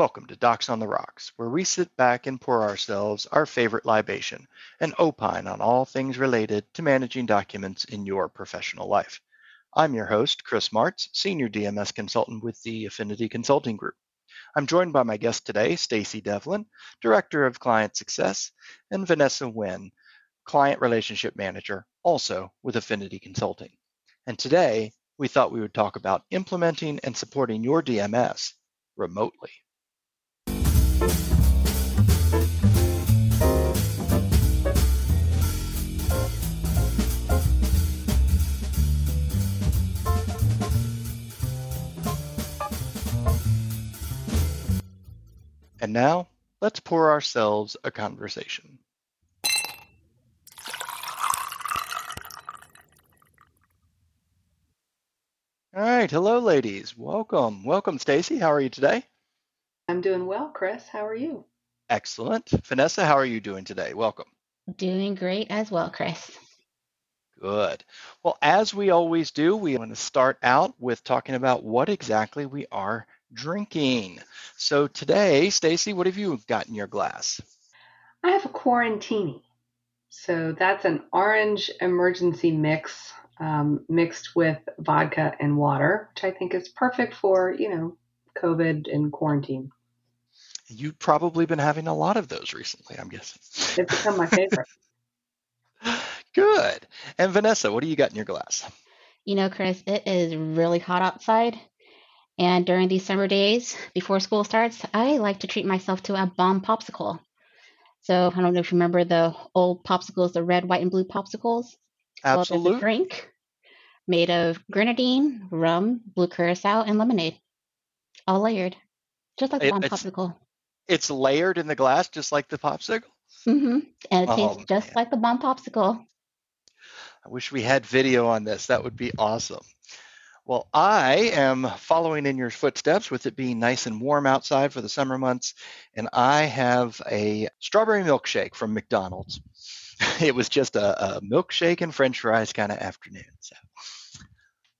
Welcome to Docs on the Rocks, where we sit back and pour ourselves our favorite libation and opine on all things related to managing documents in your professional life. I'm your host, Chris Martz, Senior DMS Consultant with the Affinity Consulting Group. I'm joined by my guest today, Stacy Devlin, Director of Client Success, and Vanessa Nguyen, Client Relationship Manager, also with Affinity Consulting. And today, we thought we would talk about implementing and supporting your DMS remotely. And now, let's pour ourselves a conversation. All right, hello, ladies. Welcome, welcome, Stacy. How are you today? I'm doing well, Chris. How are you? Excellent, Vanessa. How are you doing today? Welcome. Doing great as well, Chris. Good. Well, as we always do, we want to start out with talking about what exactly we are drinking. So today, Stacy, what have you got in your glass? I have a quarantini. So that's an orange Emergen-C mix um, mixed with vodka and water, which I think is perfect for, you know, COVID and quarantine. You've probably been having a lot of those recently, I'm guessing. It's become my favorite. Good. And Vanessa, what do you got in your glass? You know, Chris, it is really hot outside. And during these summer days before school starts, I like to treat myself to a bomb popsicle. So I don't know if you remember the old popsicles, the red, white, and blue popsicles. Absolutely. Well, a drink made of grenadine, rum, blue curacao, and lemonade, all layered, just like a bomb it's, popsicle. It's layered in the glass, just like the popsicle. Mm-hmm. And it Oh, tastes just man. like the bomb popsicle. I wish we had video on this. That would be awesome. Well, I am following in your footsteps with it being nice and warm outside for the summer months, and I have a strawberry milkshake from McDonald's. It was just a, a milkshake and french fries kind of afternoon. So,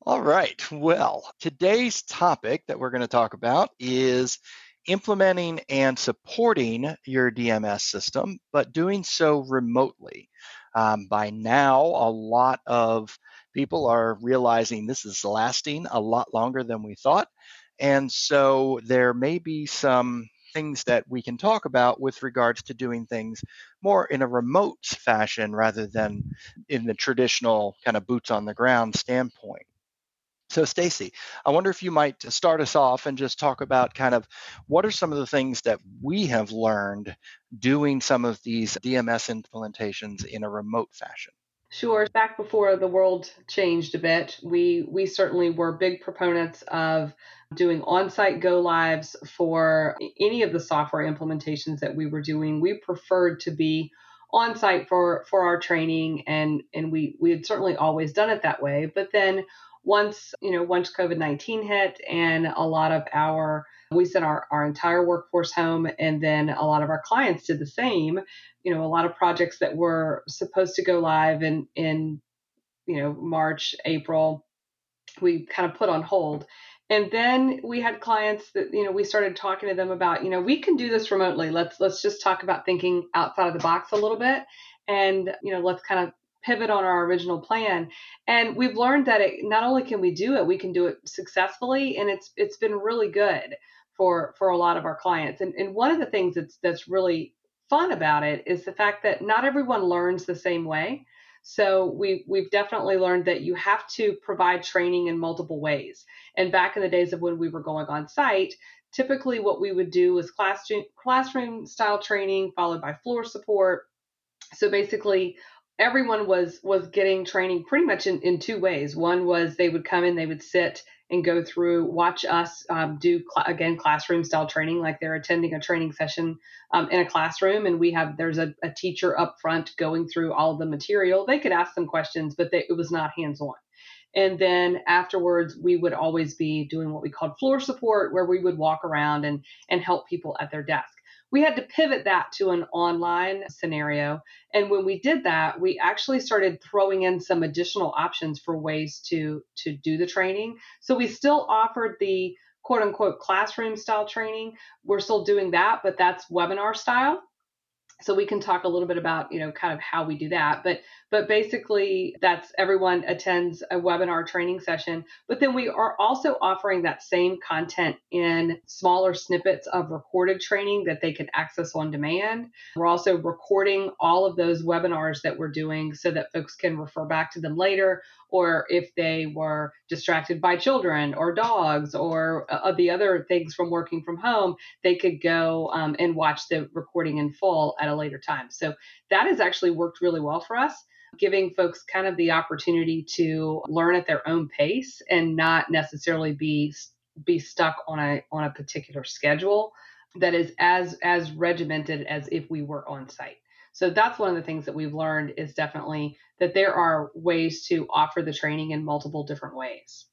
all right. Well, today's topic that we're going to talk about is implementing and supporting your DMS system, but doing so remotely. Um, by now, a lot of people are realizing this is lasting a lot longer than we thought. And so there may be some things that we can talk about with regards to doing things more in a remote fashion rather than in the traditional kind of boots on the ground standpoint. So, Stacy, I wonder if you might start us off and just talk about kind of what are some of the things that we have learned doing some of these DMS implementations in a remote fashion. Sure. Back before the world changed a bit, we we certainly were big proponents of doing on-site go lives for any of the software implementations that we were doing. We preferred to be on site for for our training and and we we had certainly always done it that way. But then once you know once covid-19 hit and a lot of our we sent our, our entire workforce home and then a lot of our clients did the same you know a lot of projects that were supposed to go live in in you know march april we kind of put on hold. And then we had clients that you know we started talking to them about you know we can do this remotely. Let's let's just talk about thinking outside of the box a little bit and you know let's kind of pivot on our original plan. And we've learned that it not only can we do it we can do it successfully and it's it's been really good for for a lot of our clients. And and one of the things that's that's really fun about it is the fact that not everyone learns the same way. So we we've definitely learned that you have to provide training in multiple ways. And back in the days of when we were going on site typically what we would do was classroom classroom style training followed by floor support. So basically everyone was was getting training pretty much in, in two ways. One was they would come in they would sit and go through watch us um, do cl- again classroom style training like they're attending a training session um, in a classroom and we have there's a, a teacher up front going through all the material they could ask some questions but they, it was not hands on And then afterwards, we would always be doing what we called floor support, where we would walk around and, and help people at their desk. We had to pivot that to an online scenario. And when we did that, we actually started throwing in some additional options for ways to, to do the training. So we still offered the quote unquote classroom style training. We're still doing that, but that's webinar style so we can talk a little bit about you know kind of how we do that but but basically that's everyone attends a webinar training session but then we are also offering that same content in smaller snippets of recorded training that they can access on demand. We're also recording all of those webinars that we're doing so that folks can refer back to them later or if they were distracted by children or dogs or uh, the other things from working from home, they could go um, and watch the recording in full at a later time. So that has actually worked really well for us giving folks kind of the opportunity to learn at their own pace and not necessarily be be stuck on a on a particular schedule that is as as regimented as if we were on site. So that's one of the things that we've learned is definitely that there are ways to offer the training in multiple different ways.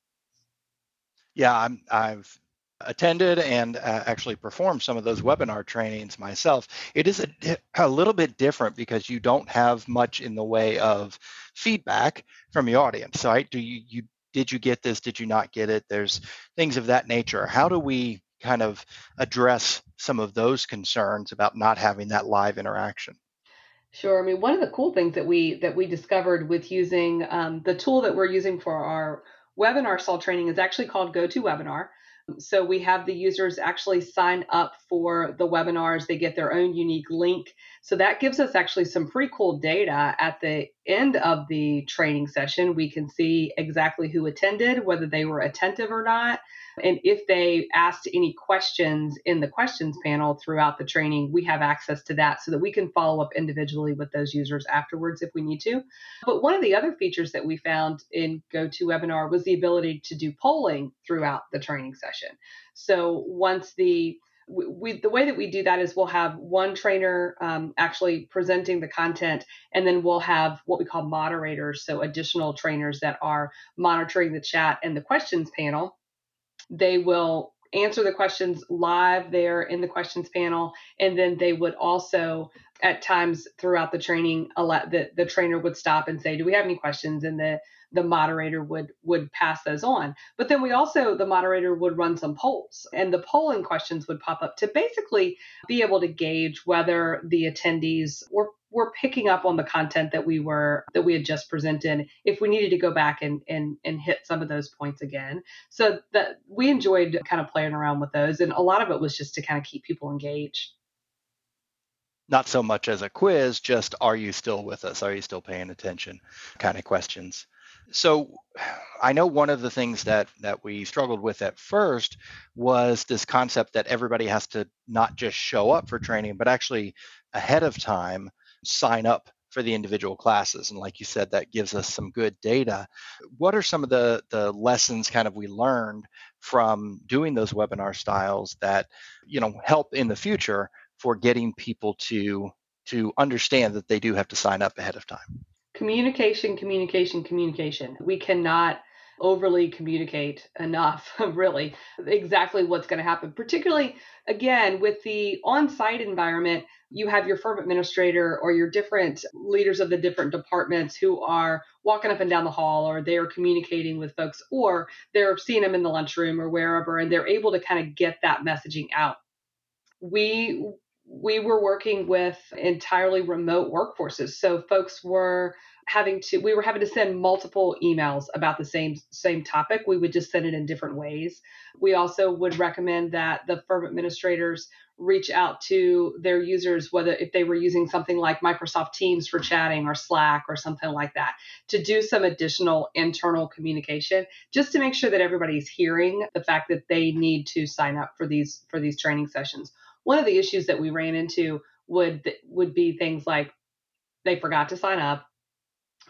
Yeah, I'm, I've attended and uh, actually performed some of those webinar trainings myself. It is a, a little bit different because you don't have much in the way of feedback from the audience. Right? Do you, you did you get this? Did you not get it? There's things of that nature. How do we kind of address some of those concerns about not having that live interaction? Sure. I mean, one of the cool things that we that we discovered with using um, the tool that we're using for our webinar style training is actually called GoToWebinar. So we have the users actually sign up for the webinars. They get their own unique link. So that gives us actually some pretty cool data at the end of the training session. We can see exactly who attended, whether they were attentive or not. And if they asked any questions in the questions panel throughout the training, we have access to that so that we can follow up individually with those users afterwards if we need to. But one of the other features that we found in GoToWebinar was the ability to do polling throughout the training session. So once the we, the way that we do that is we'll have one trainer um, actually presenting the content, and then we'll have what we call moderators, so additional trainers that are monitoring the chat and the questions panel. They will answer the questions live there in the questions panel and then they would also at times throughout the training a the, the trainer would stop and say do we have any questions? And the the moderator would would pass those on. But then we also the moderator would run some polls and the polling questions would pop up to basically be able to gauge whether the attendees were were picking up on the content that we were that we had just presented if we needed to go back and and and hit some of those points again. So that we enjoyed kind of playing around with those and a lot of it was just to kind of keep people engaged. Not so much as a quiz just are you still with us? Are you still paying attention? kind of questions so I know one of the things that that we struggled with at first was this concept that everybody has to not just show up for training, but actually ahead of time sign up for the individual classes. And like you said, that gives us some good data. What are some of the the lessons kind of we learned from doing those webinar styles that you know help in the future for getting people to to understand that they do have to sign up ahead of time? Communication, communication, communication. We cannot overly communicate enough, really, exactly what's going to happen. Particularly, again, with the on site environment, you have your firm administrator or your different leaders of the different departments who are walking up and down the hall or they are communicating with folks or they're seeing them in the lunchroom or wherever and they're able to kind of get that messaging out. We we were working with entirely remote workforces. So folks were having to we were having to send multiple emails about the same same topic. We would just send it in different ways. We also would recommend that the firm administrators reach out to their users whether if they were using something like Microsoft Teams for chatting or Slack or something like that to do some additional internal communication just to make sure that everybody's hearing the fact that they need to sign up for these for these training sessions one of the issues that we ran into would would be things like they forgot to sign up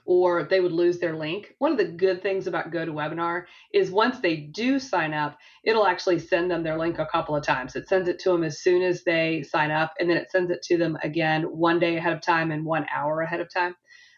or they would lose their link. One of the good things about GoToWebinar is once they do sign up, it'll actually send them their link a couple of times. It sends it to them as soon as they sign up, and then it sends it to them again one day ahead of time and one hour ahead of time.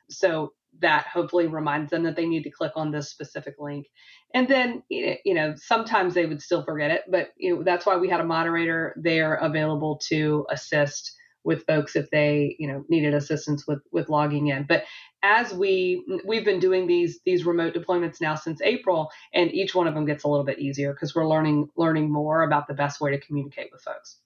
So that hopefully reminds them that they need to click on this specific link. And then, you know, sometimes they would still forget it, but you know, that's why we had a moderator there available to assist with folks if they, you know, needed assistance with with logging in. But as we we've been doing these these remote deployments now since April, and each one of them gets a little bit easier because we're learning learning more about the best way to communicate with folks.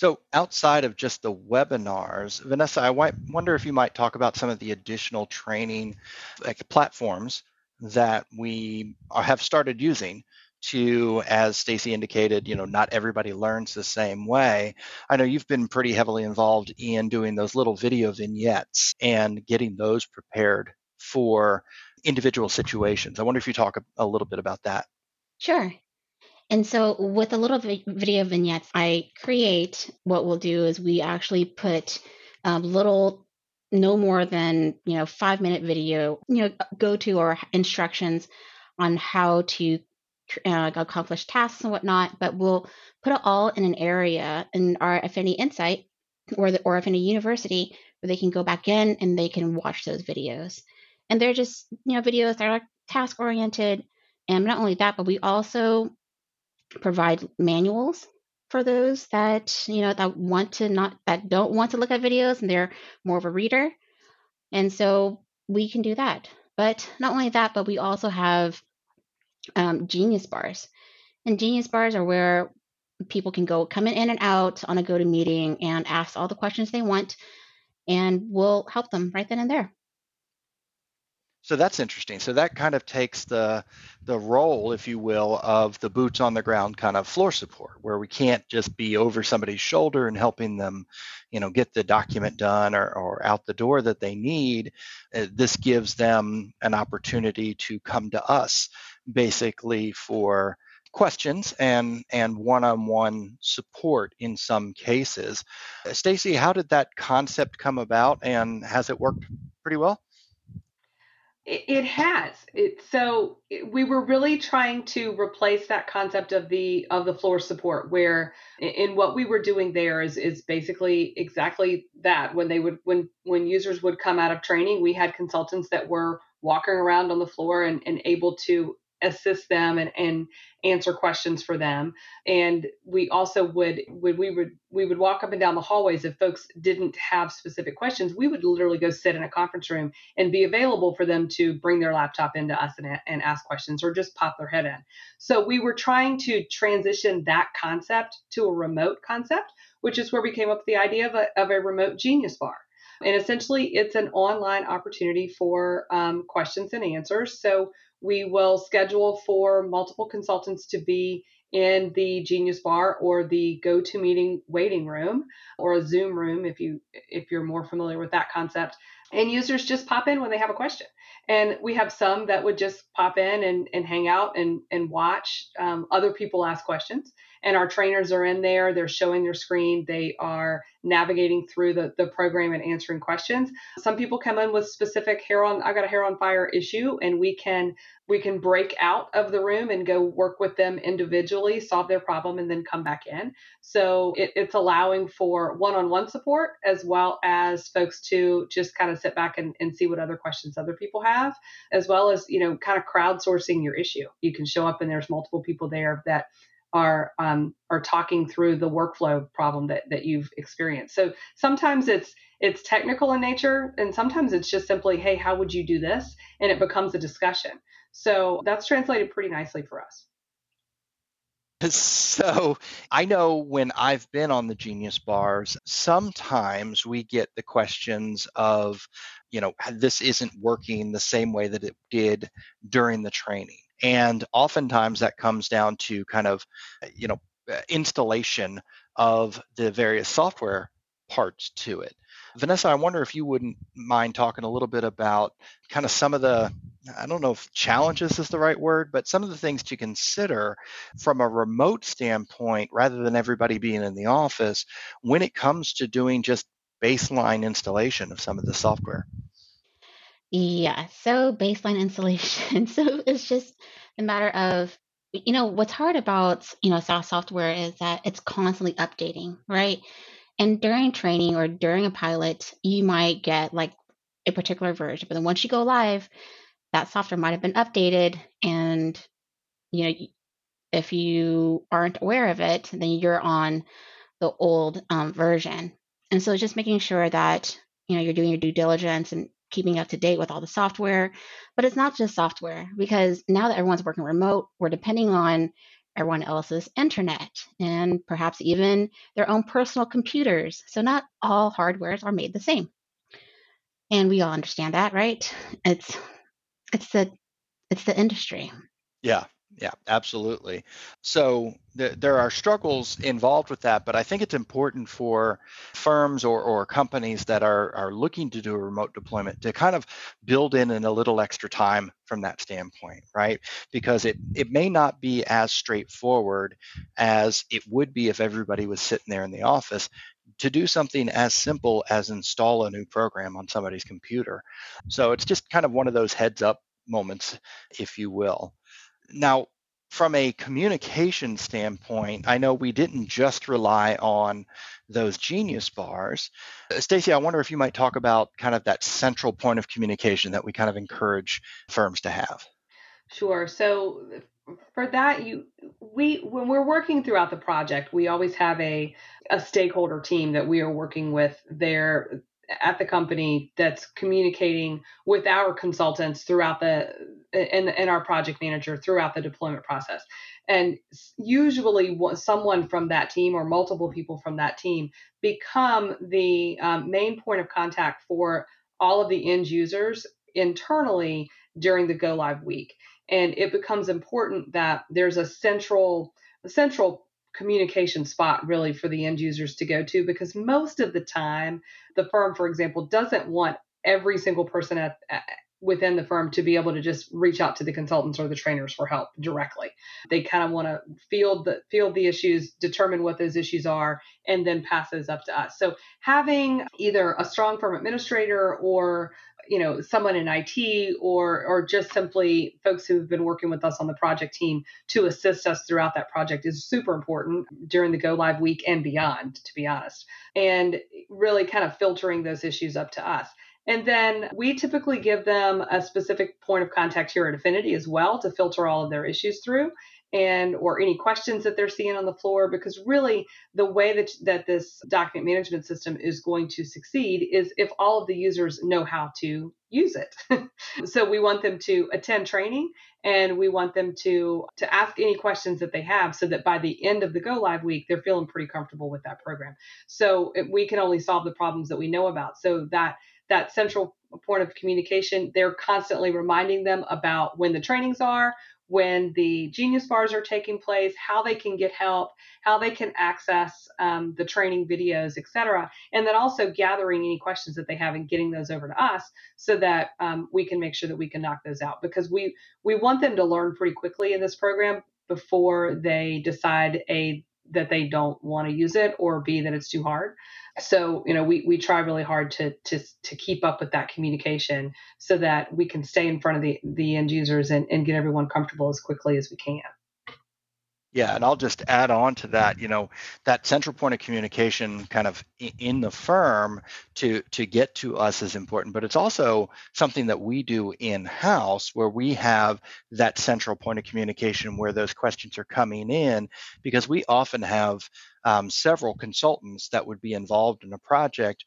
So outside of just the webinars, Vanessa, I wonder if you might talk about some of the additional training like platforms that we have started using to, as Stacy indicated, you know, not everybody learns the same way. I know you've been pretty heavily involved in doing those little video vignettes and getting those prepared for individual situations. I wonder if you talk a, a little bit about that. Sure. And so with a little video vignettes I create, what we'll do is we actually put um, little, no more than, you know, five minute video, you know, go to or instructions on how to uh, accomplish tasks and whatnot, but we'll put it all in an area in our Affinity Insight or the or Affinity University where they can go back in and they can watch those videos. And they're just, you know, videos that are task oriented. And not only that, but we also provide manuals for those that you know that want to not that don't want to look at videos and they're more of a reader. And so we can do that. But not only that but we also have um, genius bars. And genius bars are where people can go come in and out on a go to meeting and ask all the questions they want and we'll help them right then and there so that's interesting. So that kind of takes the the role, if you will, of the boots on the ground kind of floor support, where we can't just be over somebody's shoulder and helping them, you know, get the document done or, or out the door that they need. Uh, this gives them an opportunity to come to us, basically for questions and and one-on-one support in some cases. Uh, Stacy, how did that concept come about, and has it worked pretty well? It, has. It, so we were really trying to replace that concept of the of the floor support, where in, in what we were doing there is is basically exactly that. When they would when when users would come out of training, we had consultants that were walking around on the floor and, and able to assist them and, and answer questions for them. And we also would would we would we would walk up and down the hallways if folks didn't have specific questions we would literally go sit in a conference room and be available for them to bring their laptop into us and, and ask questions or just pop their head in. So we were trying to transition that concept to a remote concept which is where we came up with the idea of a, of a remote genius bar. And essentially it's an online opportunity for um, questions and answers. So we will schedule for multiple consultants to be in the Genius Bar or the go to meeting waiting room or a Zoom room if you if you're more familiar with that concept. And users just pop in when they have a question. And we have some that would just pop in and, and hang out and, and watch um, other people ask questions and our trainers are in there. They're showing their screen. They are navigating through the, the program and answering questions. Some people come in with specific hair on i got a hair on fire issue and we can we can break out of the room and go work with them individually solve their problem and then come back in. So it, it's allowing for one-on-one support as well as folks to just kind of sit back and, and see what other questions other people have as well as you know kind of crowdsourcing your issue. You can show up and there's multiple people there that are um, are talking through the workflow problem that that you've experienced. So sometimes it's it's technical in nature, and sometimes it's just simply, hey, how would you do this? And it becomes a discussion. So that's translated pretty nicely for us. So I know when I've been on the Genius bars, sometimes we get the questions of, you know, this isn't working the same way that it did during the training. And oftentimes that comes down to kind of, you know, uh, installation of the various software parts to it. Vanessa, I wonder if you wouldn't mind talking a little bit about kind of some of the, I don't know if challenges is the right word, but some of the things to consider from a remote standpoint rather than everybody being in the office when it comes to doing just baseline installation of some of the software. Yeah, so baseline installation. So it's just a matter of, you know, what's hard about, you know, SaaS software is that it's constantly updating, right? And during training or during a pilot, you might get like a particular version. But then once you go live, that software might have been updated and you know if you aren't aware of it then you're on the old um, version and so just making sure that you know you're doing your due diligence and keeping up to date with all the software but it's not just software because now that everyone's working remote we're depending on everyone else's internet and perhaps even their own personal computers. So not all hardwares are made the same. And we all understand that right? It's it's the it's the industry. Yeah, yeah, absolutely. So th- there are struggles involved with that, but I think it's important for firms or, or companies that are, are looking to do a remote deployment to kind of build in, in a little extra time from that standpoint, right? Because it, it may not be as straightforward as it would be if everybody was sitting there in the office to do something as simple as install a new program on somebody's computer. So it's just kind of one of those heads up moments, if you will. Now, from a communication standpoint, I know we didn't just rely on those genius bars. Uh, Stacy, I wonder if you might talk about kind of that central point of communication that we kind of encourage firms to have. Sure. So for that you we when we're working throughout the project, we always have a a stakeholder team that we are working with there at the company that's communicating with our consultants throughout the and, and our project manager throughout the deployment process. And usually someone from that team or multiple people from that team become the um, main point of contact for all of the end users internally during the go live week. And it becomes important that there's a central a central communication spot really for the end users to go to because most of the time the firm for example doesn't want every single person at, at within the firm to be able to just reach out to the consultants or the trainers for help directly. They kind of want to field the field the issues, determine what those issues are, and then pass those up to us. So having either a strong firm administrator or you know someone in IT or or just simply folks who've been working with us on the project team to assist us throughout that project is super important during the go live week and beyond to be honest and really kind of filtering those issues up to us. And then we typically give them a specific point of contact here at Affinity as well to filter all of their issues through and or any questions that they're seeing on the floor because really the way that that this document management system is going to succeed is if all of the users know how to use it. So we want them to attend training and we want them to to ask any questions that they have so that by the end of the go live week they're feeling pretty comfortable with that program. So we can only solve the problems that we know about. So that that central point of communication they're constantly reminding them about when the trainings are when the Genius Bars are taking place, how they can get help, how they can access um, the training videos, et cetera. And then also gathering any questions that they have and getting those over to us so that um, we can make sure that we can knock those out because we, we want them to learn pretty quickly in this program before they decide a that they don't want to use it or b that it's too hard. So you know we, we try really hard to to to keep up with that communication so that we can stay in front of the the end users and, and get everyone comfortable as quickly as we can yeah, and I'll just add on to that, you know, that central point of communication kind of in the firm to to get to us is important, but it's also something that we do in-house where we have that central point of communication where those questions are coming in because we often have um, several consultants that would be involved in a project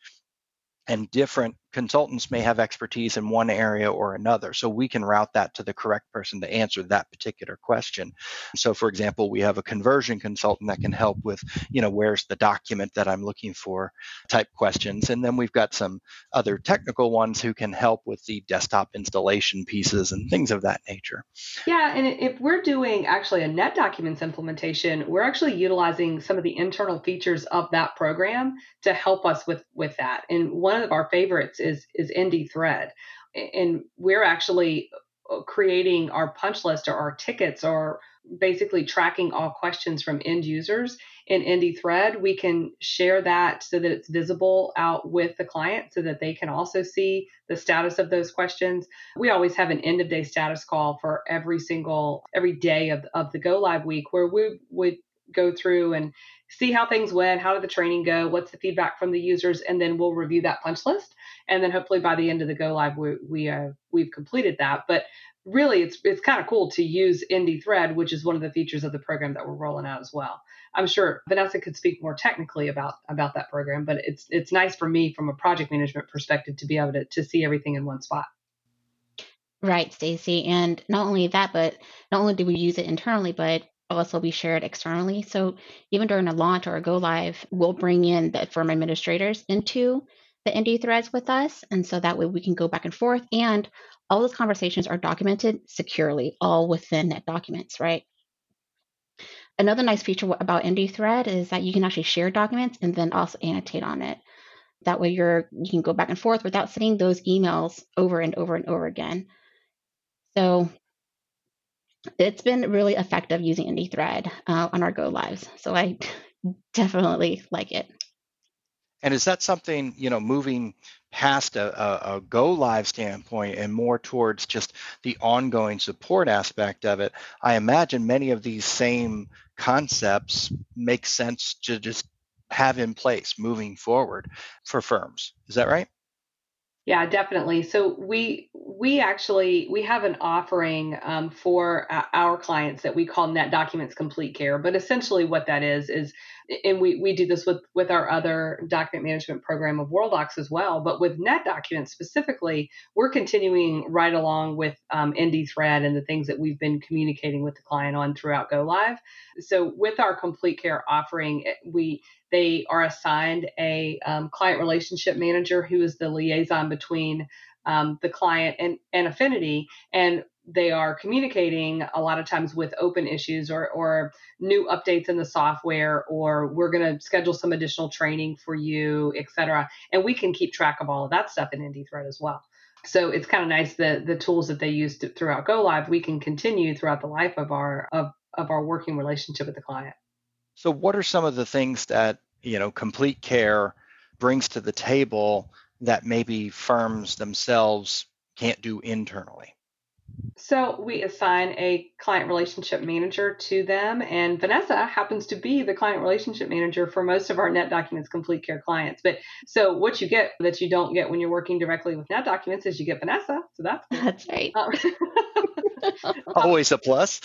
and different consultants may have expertise in one area or another. So we can route that to the correct person to answer that particular question. So for example, we have a conversion consultant that can help with, you know, where's the document that I'm looking for type questions. And then we've got some other technical ones who can help with the desktop installation pieces and things of that nature. Yeah, and if we're doing actually a NetDocuments implementation, we're actually utilizing some of the internal features of that program to help us with with that. And one of our favorites is is ND Thread, and we're actually uh, creating our punch list or our tickets or basically tracking all questions from end users in ND Thread. We can share that so that it's visible out with the client so that they can also see the status of those questions. We always have an end of day status call for every single every day of, of the go live week where we would go through and see how things went, how did the training go, what's the feedback from the users, and then we'll review that punch list. And then hopefully by the end of the go live, we, we uh, we've completed that. But really, it's it's kind of cool to use ND Thread, which is one of the features of the program that we're rolling out as well. I'm sure Vanessa could speak more technically about about that program, but it's it's nice for me from a project management perspective to be able to to see everything in one spot. Right, Stacy. And not only that, but not only do we use it internally, but also be shared externally. So even during a launch or a go live, we'll bring in the firm administrators into the ND threads with us. And so that way we can go back and forth. And all those conversations are documented securely, all within NetDocuments, right? Another nice feature about ND thread is that you can actually share documents and then also annotate on it. That way you're you can go back and forth without sending those emails over and over and over again. So it's been really effective using ND Thread uh, on our go lives. So I definitely like it. And is that something, you know, moving past a, a, a, go live standpoint and more towards just the ongoing support aspect of it? I imagine many of these same concepts make sense to just have in place moving forward for firms. Is that right? Yeah, definitely. So we we actually we have an offering um, for our clients that we call Net Documents Complete Care. But essentially, what that is is and we, we do this with, with our other document management program of Worldox as well. But with Net Documents specifically, we're continuing right along with um, ND Thread and the things that we've been communicating with the client on throughout Go Live. So with our Complete Care offering, we they are assigned a um, client relationship manager who is the liaison between um, the client and, and Affinity. And they are communicating a lot of times with open issues or, or new updates in the software or we're going to schedule some additional training for you et cetera and we can keep track of all of that stuff in ND Thread as well so it's kind of nice that the tools that they use throughout go live we can continue throughout the life of our of, of our working relationship with the client so what are some of the things that you know complete care brings to the table that maybe firms themselves can't do internally so we assign a client relationship manager to them, and Vanessa happens to be the client relationship manager for most of our Net Documents Complete Care clients. But so what you get that you don't get when you're working directly with Net Documents is you get Vanessa. So that's cool. that's right. Um, Always a plus.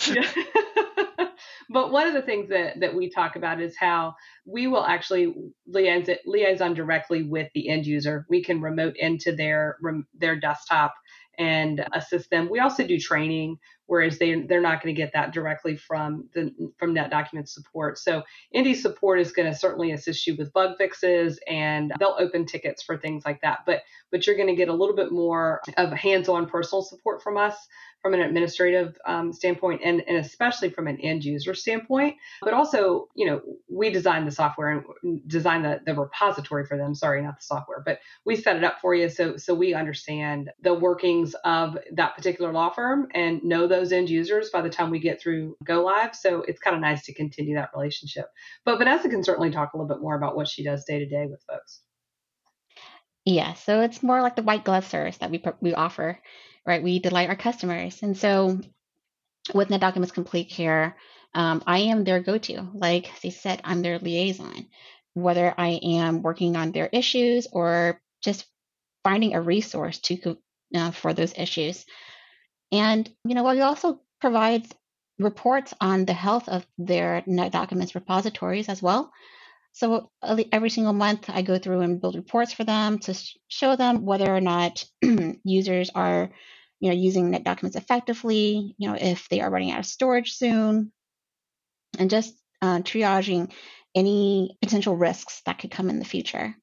But one of the things that, that we talk about is how we will actually liaison, liaison directly with the end user. We can remote into their their desktop and assist them. We also do training, whereas they they're not going to get that directly from the from Net Document support. So ND support is going to certainly assist you with bug fixes, and they'll open tickets for things like that. But but you're going to get a little bit more of hands-on personal support from us from an administrative um, standpoint and, and especially from an end user standpoint. But also, you know, we design the software and design the, the repository for them. Sorry, not the software, but we set it up for you so so we understand the workings of that particular law firm and know those end users by the time we get through go live. So it's kind of nice to continue that relationship. But Vanessa can certainly talk a little bit more about what she does day to day with folks. Yeah, so it's more like the white glove service that we we offer right? We delight our customers. And so with Net Documents Complete Care, um, I am their go to. Like they said, I'm their liaison, whether I am working on their issues or just finding a resource to uh, for those issues. And, you know, we also provide reports on the health of their Net Documents repositories as well. So every single month, I go through and build reports for them to show them whether or not users are, you know, using net documents effectively. You know, if they are running out of storage soon, and just uh, triaging any potential risks that could come in the future.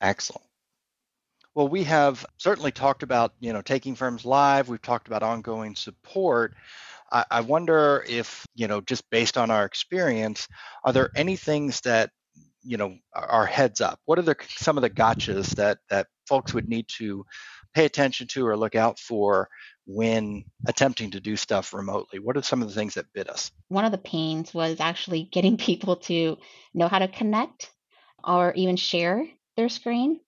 Excellent. Well, we have certainly talked about, you know, taking firms live. We've talked about ongoing support. I, I wonder if, you know, just based on our experience, are there any things that you know are heads up what are the some of the gotchas that that folks would need to pay attention to or look out for when attempting to do stuff remotely what are some of the things that bit us one of the pains was actually getting people to know how to connect or even share their screen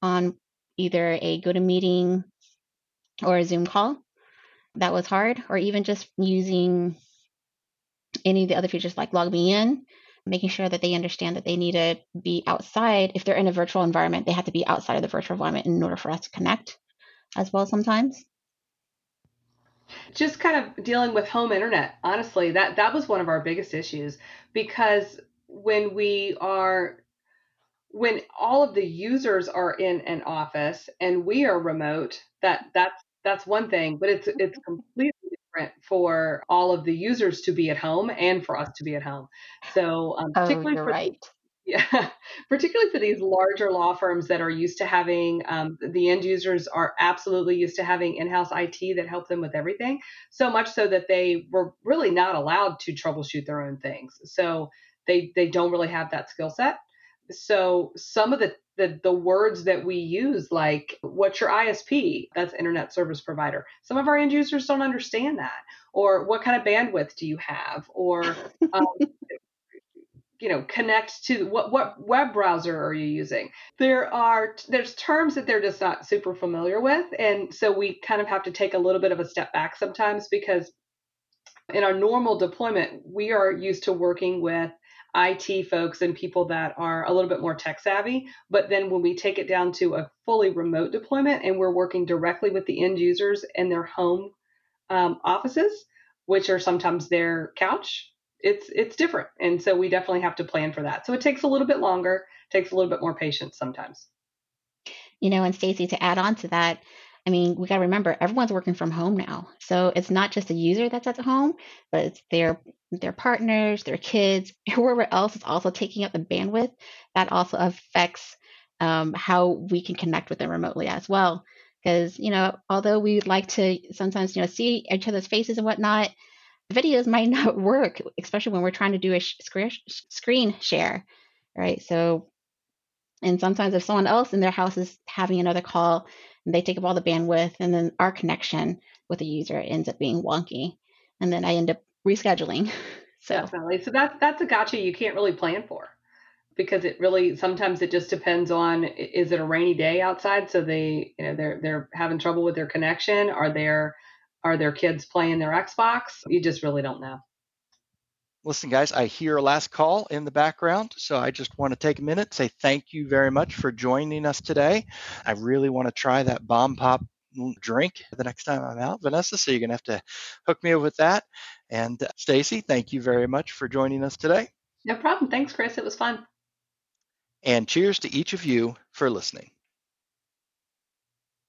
on either a GoToMeeting or a zoom call that was hard, or even just using any of the other features like log me in, making sure that they understand that they need to be outside. If they're in a virtual environment, they have to be outside of the virtual environment in order for us to connect as well sometimes. Just kind of dealing with home internet, honestly, that that was one of our biggest issues because when we are when all of the users are in an office and we are remote, that that's that's one thing, but it's it's completely different for all of the users to be at home and for us to be at home. So um, particularly oh, for right. Yeah, particularly for these larger law firms that are used to having um, the end users are absolutely used to having in-house IT that help them with everything. So much so that they were really not allowed to troubleshoot their own things. So they they don't really have that skill set. So some of the, the the words that we use, like what's your ISP? That's internet service provider. Some of our end users don't understand that. Or what kind of bandwidth do you have? Or um, you know connect to what what web browser are you using there are there's terms that they're just not super familiar with and so we kind of have to take a little bit of a step back sometimes because in our normal deployment we are used to working with IT folks and people that are a little bit more tech savvy. But then when we take it down to a fully remote deployment and we're working directly with the end users in their home um, offices, which are sometimes their couch, it's it's different. And so we definitely have to plan for that. So it takes a little bit longer, takes a little bit more patience sometimes. You know, and Stacy, to add on to that, I mean, we got to remember everyone's working from home now. So it's not just the user that's at home, but it's their their partners, their kids, whoever else is also taking up the bandwidth. That also affects um, how we can connect with them remotely as well. Because you know, although we like to sometimes you know see each other's faces and whatnot, videos might not work, especially when we're trying to do a sh- screen share, right? So, and sometimes if someone else in their house is having another call they take up all the bandwidth, and then our connection with the user ends up being wonky, and then I end up rescheduling. So definitely, so that's that's a gotcha you can't really plan for because it really sometimes it just depends on is it a rainy day outside? So they you know they're they're having trouble with their connection. Are there are their kids playing their xbox? You just really don't know Listen, guys, I hear a last call in the background, so I just want to take a minute, say thank you very much for joining us today. I really want to try that bomb pop drink the next time I'm out, Vanessa. So you're gonna have to hook me up with that. And uh, Stacy, thank you very much for joining us today. No problem. Thanks, Chris. It was fun. And cheers to each of you for listening.